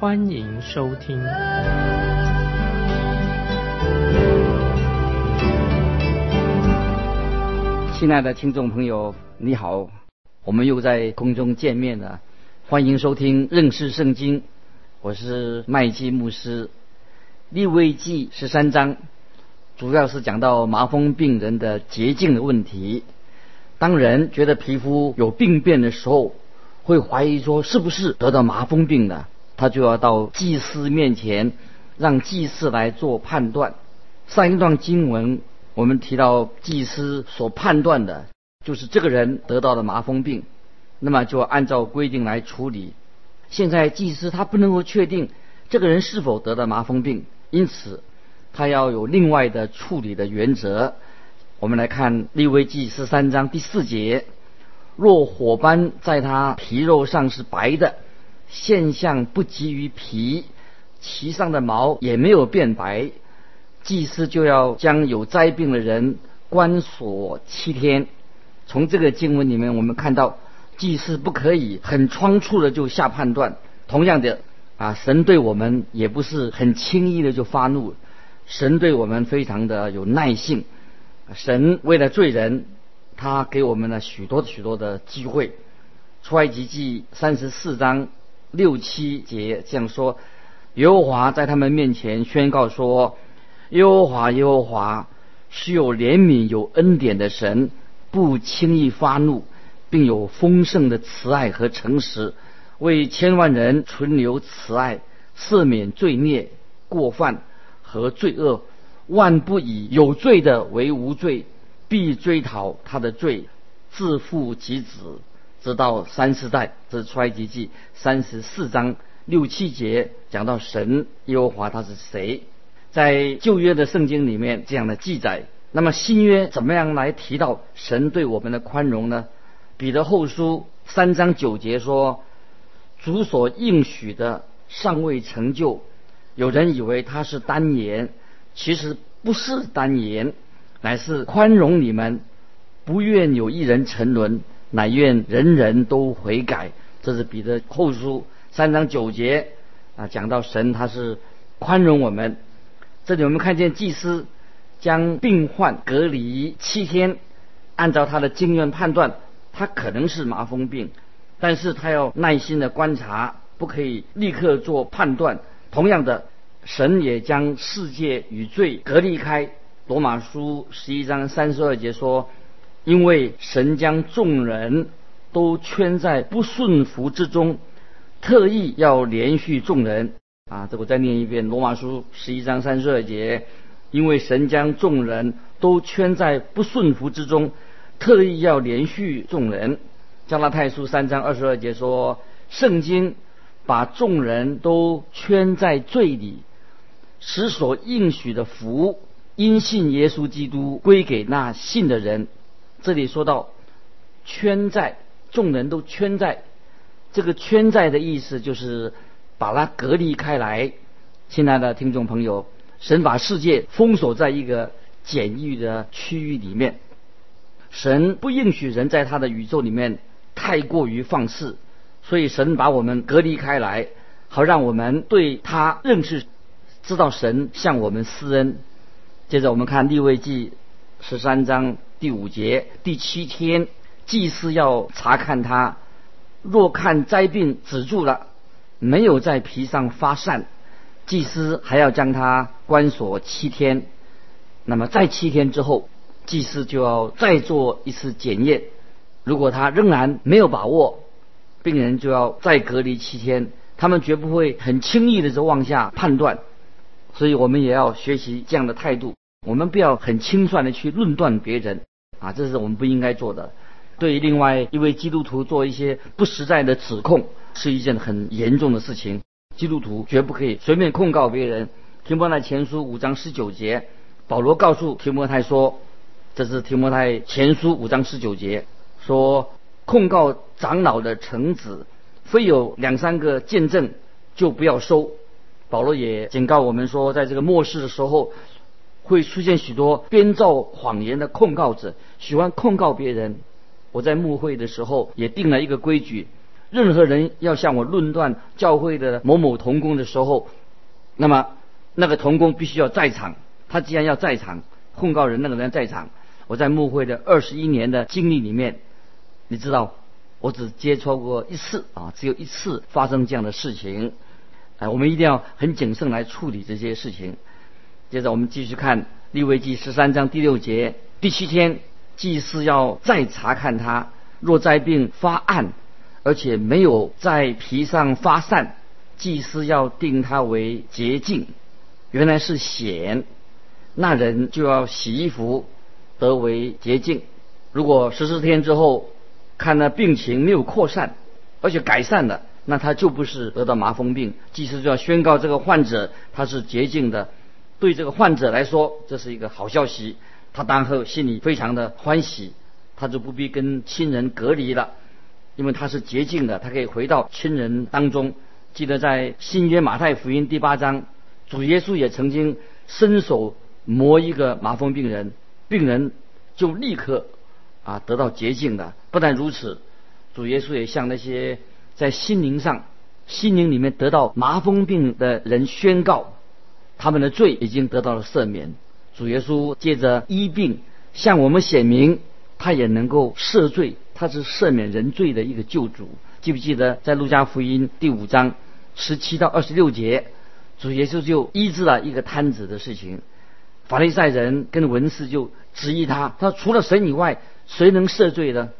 欢迎收听。亲爱的听众朋友，你好，我们又在空中见面了，欢迎收听认识圣经，我是麦基牧师。利未记十三章。主要是讲到麻风病人的洁净的问题。当人觉得皮肤有病变的时候，会怀疑说是不是得到麻风病了，他就要到祭司面前，让祭司来做判断。上一段经文我们提到，祭司所判断的就是这个人得到了麻风病，那么就按照规定来处理。现在祭司他不能够确定这个人是否得了麻风病，因此。他要有另外的处理的原则。我们来看利未记十三章第四节：若火斑在他皮肉上是白的，现象不及于皮，其上的毛也没有变白，祭司就要将有灾病的人关锁七天。从这个经文里面，我们看到祭司不可以很仓促的就下判断。同样的啊，神对我们也不是很轻易的就发怒。神对我们非常的有耐性，神为了罪人，他给我们了许多许多的机会。出埃及记三十四章六七节这样说：耶和华在他们面前宣告说：耶和华耶和华是有怜悯有恩典的神，不轻易发怒，并有丰盛的慈爱和诚实，为千万人存留慈爱，赦免罪孽过犯。和罪恶，万不以有罪的为无罪，必追讨他的罪，自负及子，直到三四代。这是出埃及记三十四章六七节讲到神耶和华他是谁，在旧约的圣经里面这样的记载。那么新约怎么样来提到神对我们的宽容呢？彼得后书三章九节说：“主所应许的尚未成就。”有人以为他是单言，其实不是单言，乃是宽容你们，不愿有一人沉沦，乃愿人人都悔改。这是彼得后书三章九节啊，讲到神他是宽容我们。这里我们看见祭司将病患隔离七天，按照他的经验判断，他可能是麻风病，但是他要耐心的观察，不可以立刻做判断。同样的，神也将世界与罪隔离开。罗马书十一章三十二节说：“因为神将众人都圈在不顺服之中，特意要连续众人。”啊，这我再念一遍：罗马书十一章三十二节，因为神将众人都圈在不顺服之中，特意要连续众人。加拉太书三章二十二节说：“圣经。”把众人都圈在罪里，使所应许的福因信耶稣基督归给那信的人。这里说到圈在，众人都圈在，这个圈在的意思就是把它隔离开来。亲爱的听众朋友，神把世界封锁在一个简易的区域里面，神不允许人在他的宇宙里面太过于放肆。所以神把我们隔离开来，好让我们对他认识，知道神向我们施恩。接着我们看利未记十三章第五节，第七天祭司要查看他，若看灾病止住了，没有在皮上发散，祭司还要将他关锁七天。那么在七天之后，祭司就要再做一次检验，如果他仍然没有把握。病人就要再隔离七天，他们绝不会很轻易的就往下判断，所以我们也要学习这样的态度。我们不要很轻率的去论断别人，啊，这是我们不应该做的。对于另外一位基督徒做一些不实在的指控，是一件很严重的事情。基督徒绝不可以随便控告别人。提摩太前书五章十九节，保罗告诉提摩太说：“这是提摩太前书五章十九节说，控告长老的臣子，非有两三个见证，就不要收。”保罗也警告我们说，在这个末世的时候，会出现许多编造谎言的控告者，喜欢控告别人。我在牧会的时候也定了一个规矩：任何人要向我论断教会的某某同工的时候，那么。那个童工必须要在场，他既然要在场，控告人那个人在场。我在牧会的二十一年的经历里面，你知道，我只接触过一次啊，只有一次发生这样的事情。哎，我们一定要很谨慎来处理这些事情。接着我们继续看利未记十三章第六节，第七天祭司要再查看他，若灾病发暗，而且没有在皮上发散，祭司要定他为洁净。原来是显，那人就要洗衣服，得为洁净。如果十四天之后看那病情没有扩散，而且改善了，那他就不是得到麻风病。祭司就要宣告这个患者他是洁净的。对这个患者来说，这是一个好消息。他当后心里非常的欢喜，他就不必跟亲人隔离了，因为他是洁净的，他可以回到亲人当中。记得在新约马太福音第八章。主耶稣也曾经伸手摸一个麻风病人，病人就立刻啊得到洁净的。不但如此，主耶稣也向那些在心灵上、心灵里面得到麻风病的人宣告，他们的罪已经得到了赦免。主耶稣借着医病向我们显明，他也能够赦罪，他是赦免人罪的一个救主。记不记得在路加福音第五章十七到二十六节？主耶稣就医治了一个摊子的事情，法利赛人跟文士就质疑他，他说除了神以外，谁能赦罪呢？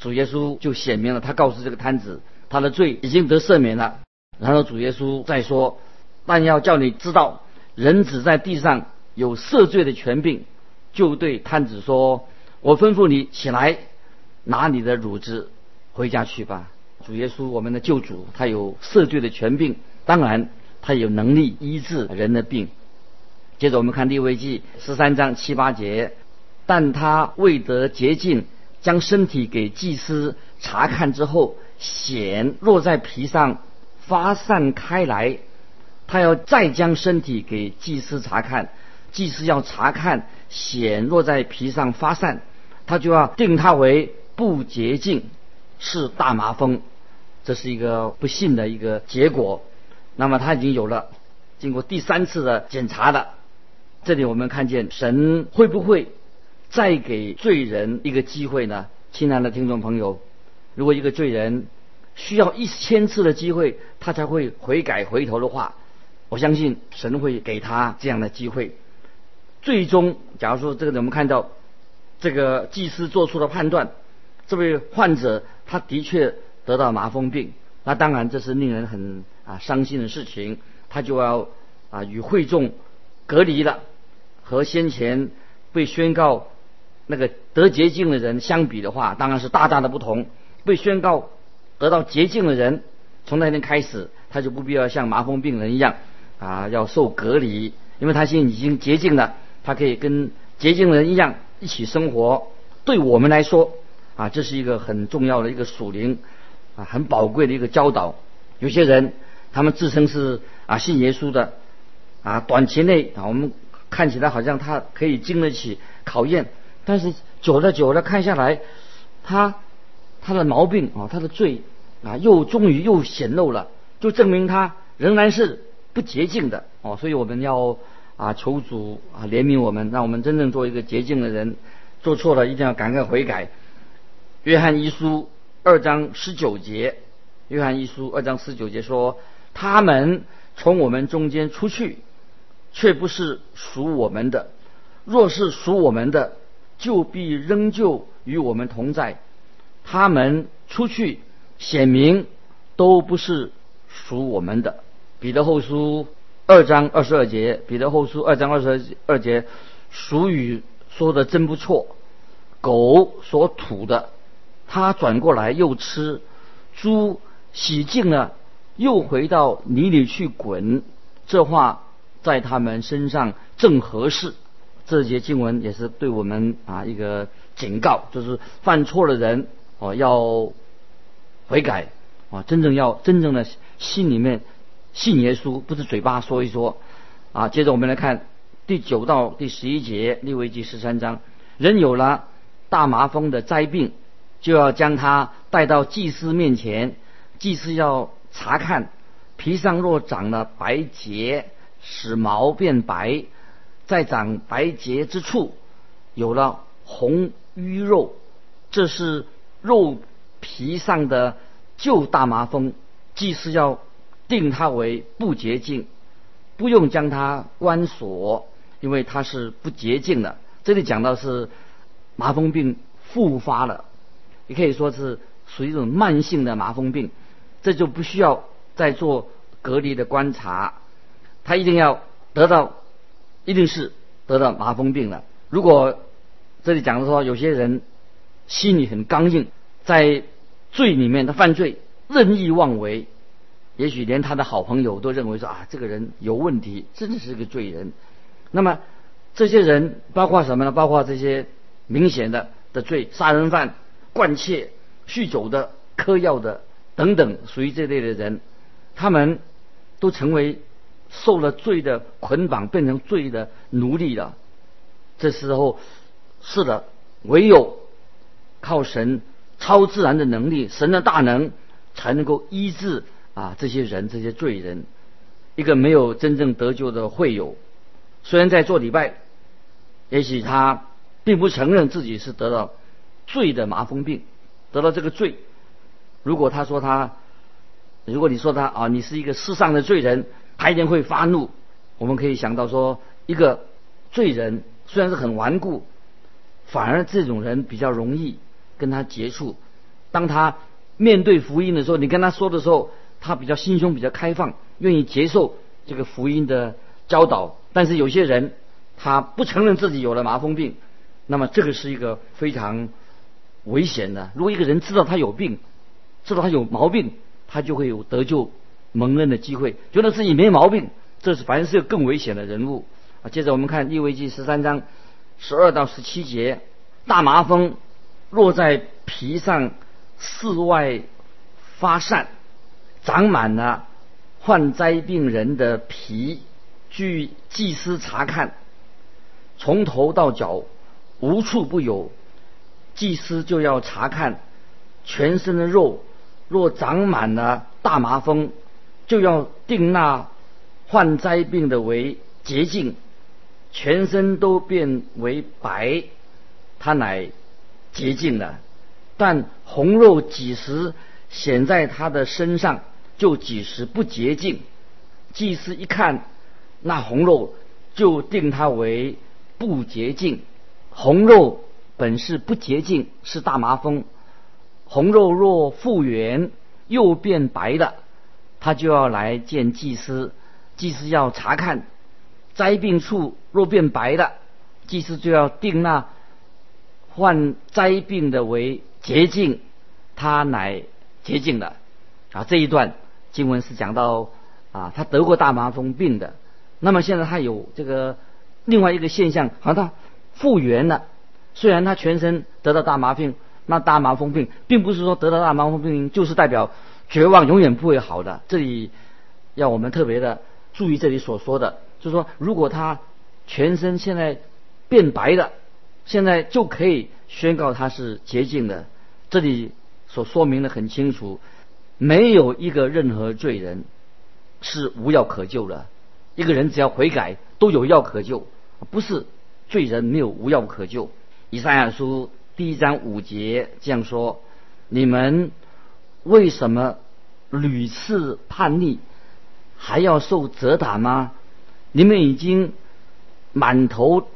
主耶稣就显明了，他告诉这个摊子，他的罪已经得赦免了。然后主耶稣再说，但要叫你知道，人子在地上有赦罪的权柄，就对摊子说：“我吩咐你起来，拿你的褥子回家去吧。”主耶稣，我们的救主，他有赦罪的权柄，当然。他有能力医治人的病。接着我们看利未记十三章七八节，但他未得洁净，将身体给祭司查看之后，血落在皮上发散开来，他要再将身体给祭司查看，祭司要查看血落在皮上发散，他就要定他为不洁净，是大麻风，这是一个不幸的一个结果。那么他已经有了经过第三次的检查的，这里我们看见神会不会再给罪人一个机会呢？亲爱的听众朋友，如果一个罪人需要一千次的机会，他才会悔改回头的话，我相信神会给他这样的机会。最终，假如说这个我们看到这个祭司做出了判断，这位患者他的确得到麻风病，那当然这是令人很。啊，伤心的事情，他就要啊与会众隔离了。和先前被宣告那个得洁净的人相比的话，当然是大大的不同。被宣告得到洁净的人，从那天开始，他就不必要像麻风病人一样啊要受隔离，因为他现在已经洁净了，他可以跟洁净人一样一起生活。对我们来说啊，这是一个很重要的一个属灵啊很宝贵的一个教导。有些人。他们自称是啊信耶稣的，啊短期内啊我们看起来好像他可以经得起考验，但是久了久了看下来，他他的毛病啊他的罪啊又终于又显露了，就证明他仍然是不洁净的哦，所以我们要啊求主啊怜悯我们，让我们真正做一个洁净的人，做错了一定要赶快悔改。约翰一书二章十九节，约翰一书二章十九节说。他们从我们中间出去，却不是属我们的；若是属我们的，就必仍旧与我们同在。他们出去，显明都不是属我们的。彼得后书二章二十二节，彼得后书二章二十二节，俗语说的真不错。狗所吐的，它转过来又吃；猪洗净了。又回到泥里去滚。这话在他们身上正合适。这节经文也是对我们啊一个警告，就是犯错的人哦要悔改啊，真正要真正的心里面信耶稣，不是嘴巴说一说啊。接着我们来看第九到第十一节，利未记十三章，人有了大麻风的灾病，就要将他带到祭司面前，祭司要查看皮上若长了白结，使毛变白。在长白结之处，有了红瘀肉，这是肉皮上的旧大麻风。祭司要定他为不洁净，不用将他关锁，因为他是不洁净的。这里讲到是麻风病复发了，也可以说是属于一种慢性的麻风病，这就不需要再做隔离的观察，他一定要得到。一定是得到麻风病了。如果这里讲的说，有些人心里很刚硬，在罪里面他犯罪，任意妄为，也许连他的好朋友都认为说啊，这个人有问题，真的是个罪人。那么这些人包括什么呢？包括这些明显的的罪，杀人犯、惯窃、酗酒的、嗑药的等等，属于这类的人，他们都成为。受了罪的捆绑，变成罪的奴隶了。这时候，是的，唯有靠神超自然的能力，神的大能，才能够医治啊这些人，这些罪人。一个没有真正得救的会友，虽然在做礼拜，也许他并不承认自己是得了罪的麻风病，得了这个罪。如果他说他，如果你说他啊，你是一个世上的罪人。他一定会发怒。我们可以想到说，一个罪人虽然是很顽固，反而这种人比较容易跟他接触。当他面对福音的时候，你跟他说的时候，他比较心胸比较开放，愿意接受这个福音的教导。但是有些人他不承认自己有了麻风病，那么这个是一个非常危险的。如果一个人知道他有病，知道他有毛病，他就会有得救。蒙恩的机会，觉得自己没毛病，这是反正是个更危险的人物啊。接着我们看利未记十三章十二到十七节，大麻风落在皮上，四外发散，长满了患灾病人的皮。据祭司查看，从头到脚无处不有，祭司就要查看全身的肉，若长满了大麻风。就要定那患灾病的为洁净，全身都变为白，他乃洁净了。但红肉几时显在他的身上，就几时不洁净。祭司一看那红肉，就定他为不洁净。红肉本是不洁净，是大麻风。红肉若复原，又变白了。他就要来见祭司，祭司要查看灾病处若变白的，祭司就要定那患灾病的为洁净，他乃洁净的。啊，这一段经文是讲到啊，他得过大麻风病的。那么现在他有这个另外一个现象，好像他复原了。虽然他全身得到大麻病，那大麻风病并不是说得到大麻风病就是代表。绝望永远不会好的。这里要我们特别的注意，这里所说的，就是说，如果他全身现在变白了，现在就可以宣告他是洁净的。这里所说明的很清楚，没有一个任何罪人是无药可救的。一个人只要悔改，都有药可救，不是罪人没有无药可救。以赛亚书第一章五节这样说：你们。为什么屡次叛逆，还要受责打吗？你们已经满头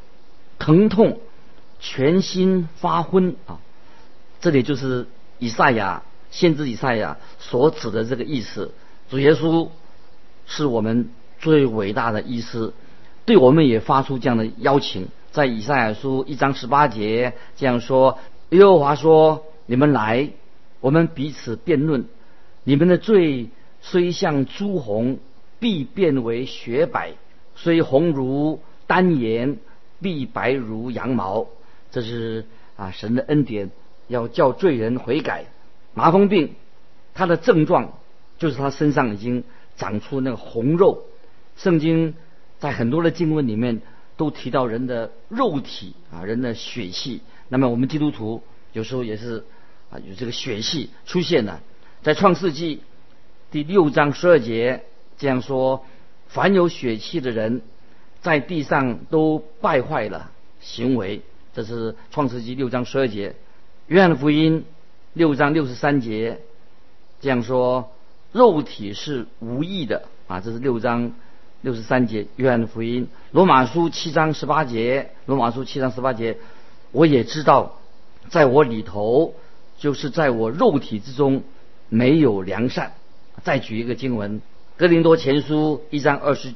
疼痛，全心发昏啊！这里就是以赛亚先知以赛亚所指的这个意思。主耶稣是我们最伟大的医师，对我们也发出这样的邀请，在以赛亚书一章十八节这样说：耶和华说，你们来。我们彼此辩论，你们的罪虽像朱红，必变为雪白；虽红如丹颜，必白如羊毛。这是啊，神的恩典，要叫罪人悔改。麻风病，它的症状就是他身上已经长出那个红肉。圣经在很多的经文里面都提到人的肉体啊，人的血气。那么我们基督徒有时候也是啊，有这个血气出现了。在创世纪第六章十二节这样说：凡有血气的人，在地上都败坏了行为。这是创世纪六章十二节。约翰福音六章六十三节这样说：肉体是无益的啊。这是六章六十三节。约翰福音罗马书七章十八节，罗马书七章十八节。我也知道，在我里头，就是在我肉体之中，没有良善。再举一个经文，《哥林多前书》一章二十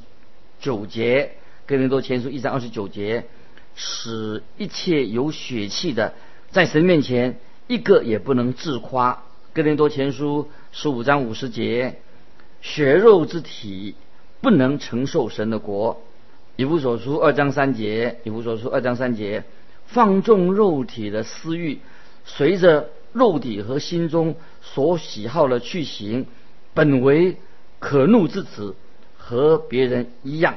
九节，《哥林多前书》一章二十九节，使一切有血气的，在神面前一个也不能自夸。《哥林多前书》十五章五十节，血肉之体不能承受神的国。《以弗所书》二章三节，《以弗所书》二章三节。放纵肉体的私欲，随着肉体和心中所喜好的去行，本为可怒之子，和别人一样。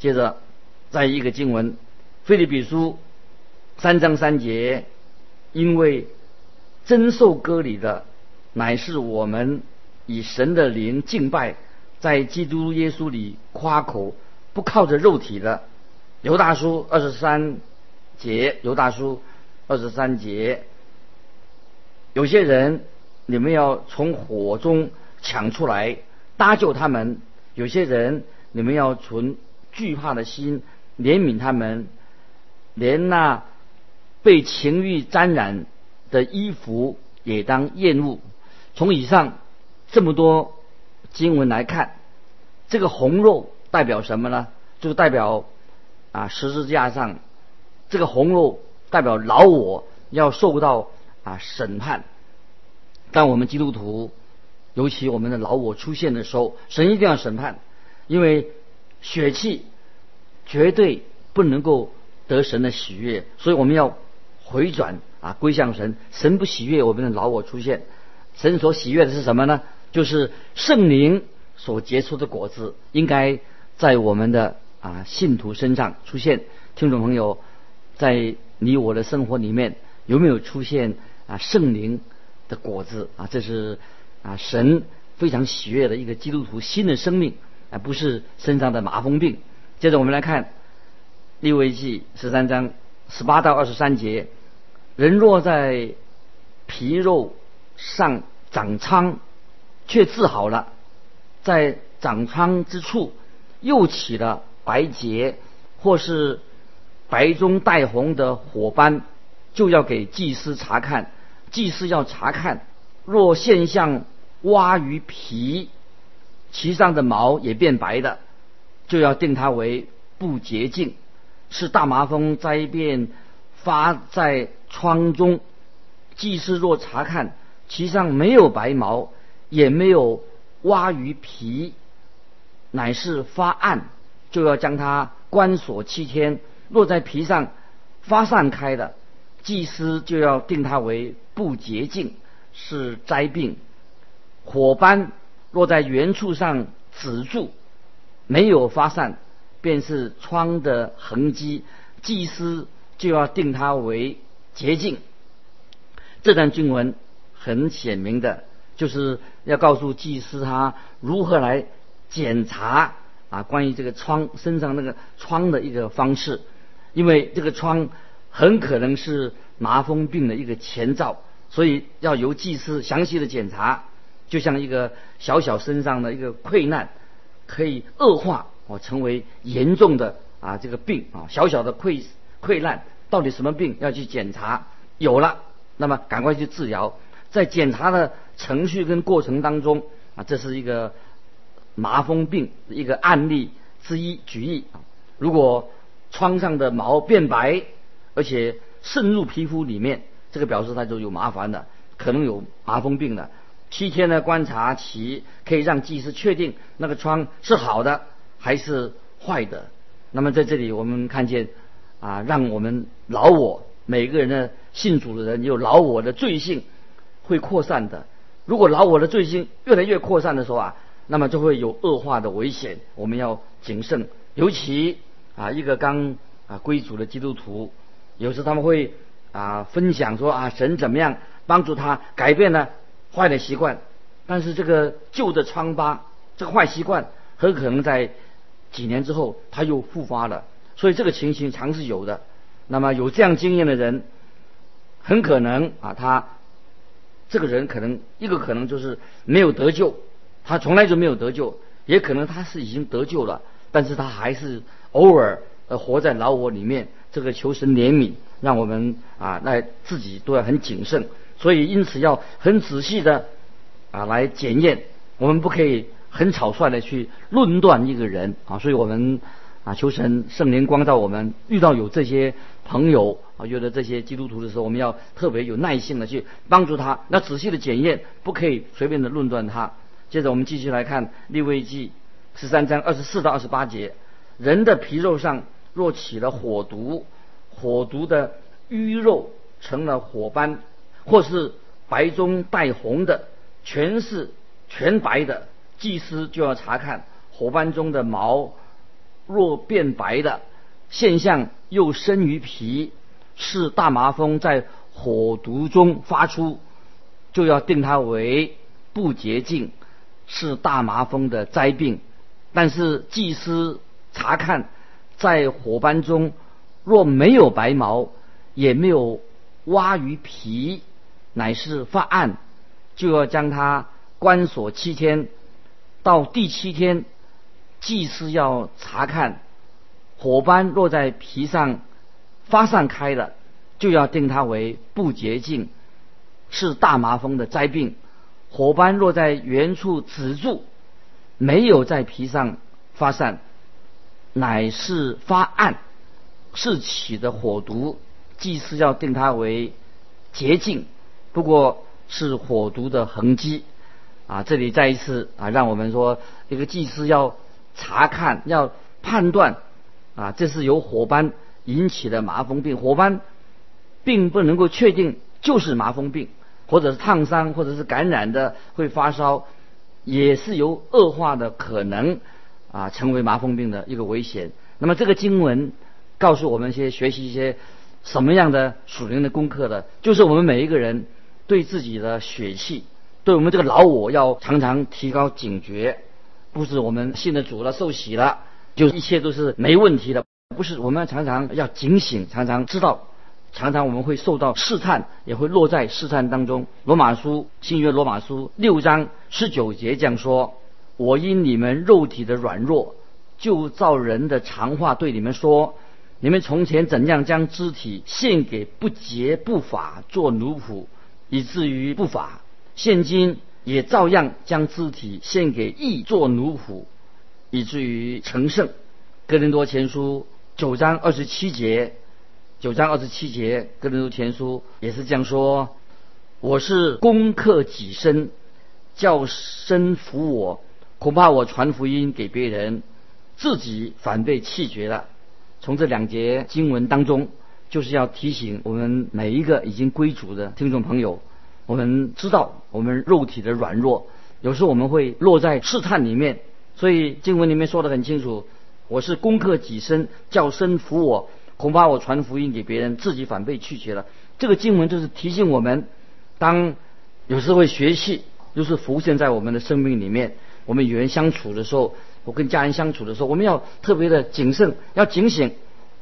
接着，再一个经文，《菲利比书》三章三节，因为真受割礼的，乃是我们以神的灵敬拜，在基督耶稣里夸口，不靠着肉体的。犹大叔二十三。节犹大叔二十三节，有些人你们要从火中抢出来搭救他们；有些人你们要存惧怕的心怜悯他们，连那被情欲沾染的衣服也当厌恶。从以上这么多经文来看，这个红肉代表什么呢？就代表啊十字架上。这个红肉代表老我要受到啊审判，但我们基督徒，尤其我们的老我出现的时候，神一定要审判，因为血气绝对不能够得神的喜悦，所以我们要回转啊归向神。神不喜悦我们的老我出现，神所喜悦的是什么呢？就是圣灵所结出的果子，应该在我们的啊信徒身上出现。听众朋友。在你我的生活里面有没有出现啊圣灵的果子啊？这是啊神非常喜悦的一个基督徒新的生命啊，不是身上的麻风病。接着我们来看利未记十三章十八到二十三节：人若在皮肉上长疮，却治好了，在长疮之处又起了白结，或是。白中带红的火斑，就要给祭司查看。祭司要查看，若现象蛙鱼皮，其上的毛也变白的，就要定它为不洁净，是大麻风灾变发在疮中。祭司若查看，其上没有白毛，也没有蛙鱼皮，乃是发暗，就要将它关锁七天。落在皮上发散开的，祭司就要定它为不洁净，是灾病。火斑落在原处上止住，没有发散，便是疮的痕迹，祭司就要定他为洁净。这段经文很显明的，就是要告诉祭司他如何来检查啊，关于这个疮身上那个疮的一个方式。因为这个疮很可能是麻风病的一个前兆，所以要由祭司详细的检查。就像一个小小身上的一个溃烂，可以恶化哦，成为严重的啊这个病啊，小小的溃溃烂到底什么病要去检查？有了，那么赶快去治疗。在检查的程序跟过程当中啊，这是一个麻风病一个案例之一。举例啊，如果疮上的毛变白，而且渗入皮肤里面，这个表示它就有麻烦的，可能有麻风病的。七天的观察期可以让技师确定那个疮是好的还是坏的。那么在这里我们看见啊，让我们老我每个人的信主的人有老我的罪性会扩散的。如果老我的罪性越来越扩散的时候啊，那么就会有恶化的危险。我们要谨慎，尤其啊一个刚啊归主的基督徒，有时他们会啊分享说啊神怎么样帮助他改变了。坏的习惯，但是这个旧的疮疤，这个坏习惯很可能在几年之后他又复发了，所以这个情形常是有的。那么有这样经验的人，很可能啊，他这个人可能一个可能就是没有得救，他从来就没有得救，也可能他是已经得救了，但是他还是偶尔呃活在老我里面。这个求神怜悯，让我们啊来自己都要很谨慎。所以，因此要很仔细的啊来检验，我们不可以很草率的去论断一个人啊。所以我们啊求神圣灵光照我们，遇到有这些朋友啊，有的这些基督徒的时候，我们要特别有耐心的去帮助他，要仔细的检验，不可以随便的论断他。接着我们继续来看利未记十三章二十四到二十八节：人的皮肉上若起了火毒，火毒的淤肉成了火斑。或是白中带红的，全是全白的，祭司就要查看火斑中的毛，若变白的现象又生于皮，是大麻风在火毒中发出，就要定它为不洁净，是大麻风的灾病。但是祭司查看在火斑中若没有白毛，也没有挖于皮。乃是发暗，就要将它关锁七天，到第七天，祭司要查看火斑落在皮上发散开了，就要定它为不洁净，是大麻风的灾病。火斑落在原处止住，没有在皮上发散，乃是发暗，是起的火毒，祭司要定它为洁净。不过是火毒的痕迹，啊，这里再一次啊，让我们说一个祭司要查看、要判断，啊，这是由火斑引起的麻风病。火斑并不能够确定就是麻风病，或者是烫伤，或者是感染的会发烧，也是由恶化的可能啊，成为麻风病的一个危险。那么这个经文告诉我们一些学习一些什么样的属灵的功课的，就是我们每一个人。对自己的血气，对我们这个老我要常常提高警觉，不是我们信了主了、受洗了，就一切都是没问题的。不是，我们常常要警醒，常常知道，常常我们会受到试探，也会落在试探当中。罗马书新约罗马书六章十九节这样说：“我因你们肉体的软弱，就照人的常话对你们说：你们从前怎样将肢体献给不洁不法做奴仆。”以至于不法，现今也照样将肢体献给义做奴仆，以至于成圣。哥林多前书九章二十七节，九章二十七节，哥林多前书也是这样说：我是攻克己身，叫身服我，恐怕我传福音给别人，自己反被弃绝了。从这两节经文当中。就是要提醒我们每一个已经归主的听众朋友，我们知道我们肉体的软弱，有时候我们会落在试探里面。所以经文里面说的很清楚：我是攻克己身，叫身服我，恐怕我传福音给别人，自己反被拒绝了。这个经文就是提醒我们，当有时候会学习，就是浮现在我们的生命里面。我们与人相处的时候，我跟家人相处的时候，我们要特别的谨慎，要警醒。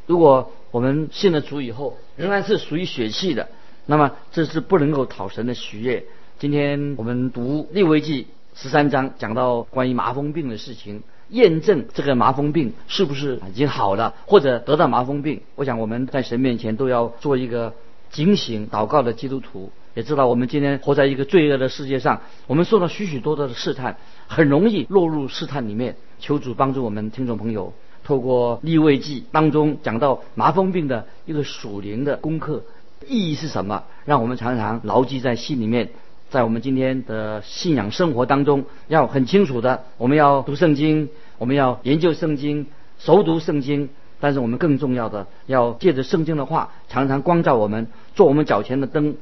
如果我们信了主以后，仍然是属于血气的，那么这是不能够讨神的喜悦。今天我们读利未记十三章，讲到关于麻风病的事情，验证这个麻风病是不是已经好了，或者得到麻风病。我想我们在神面前都要做一个警醒祷告的基督徒，也知道我们今天活在一个罪恶的世界上，我们受到许许多多的试探，很容易落入试探里面。求主帮助我们听众朋友。透过立位记当中讲到麻风病的一个属灵的功课，意义是什么？让我们常常牢记在心里面，在我们今天的信仰生活当中，要很清楚的，我们要读圣经，我们要研究圣经，熟读圣经。但是我们更重要的，要借着圣经的话，常常光照我们，做我们脚前的灯，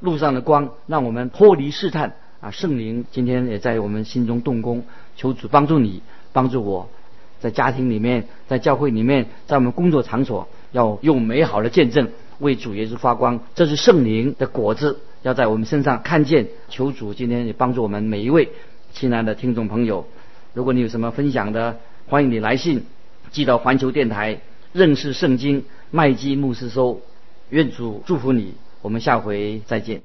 路上的光，让我们脱离试探。啊，圣灵今天也在我们心中动工，求主帮助你，帮助我，在家庭里面，在教会里面，在我们工作场所，要用美好的见证为主耶稣发光。这是圣灵的果子，要在我们身上看见。求主今天也帮助我们每一位亲爱的听众朋友。如果你有什么分享的，欢迎你来信寄到环球电台认识圣经麦基牧师收。愿主祝福你，我们下回再见。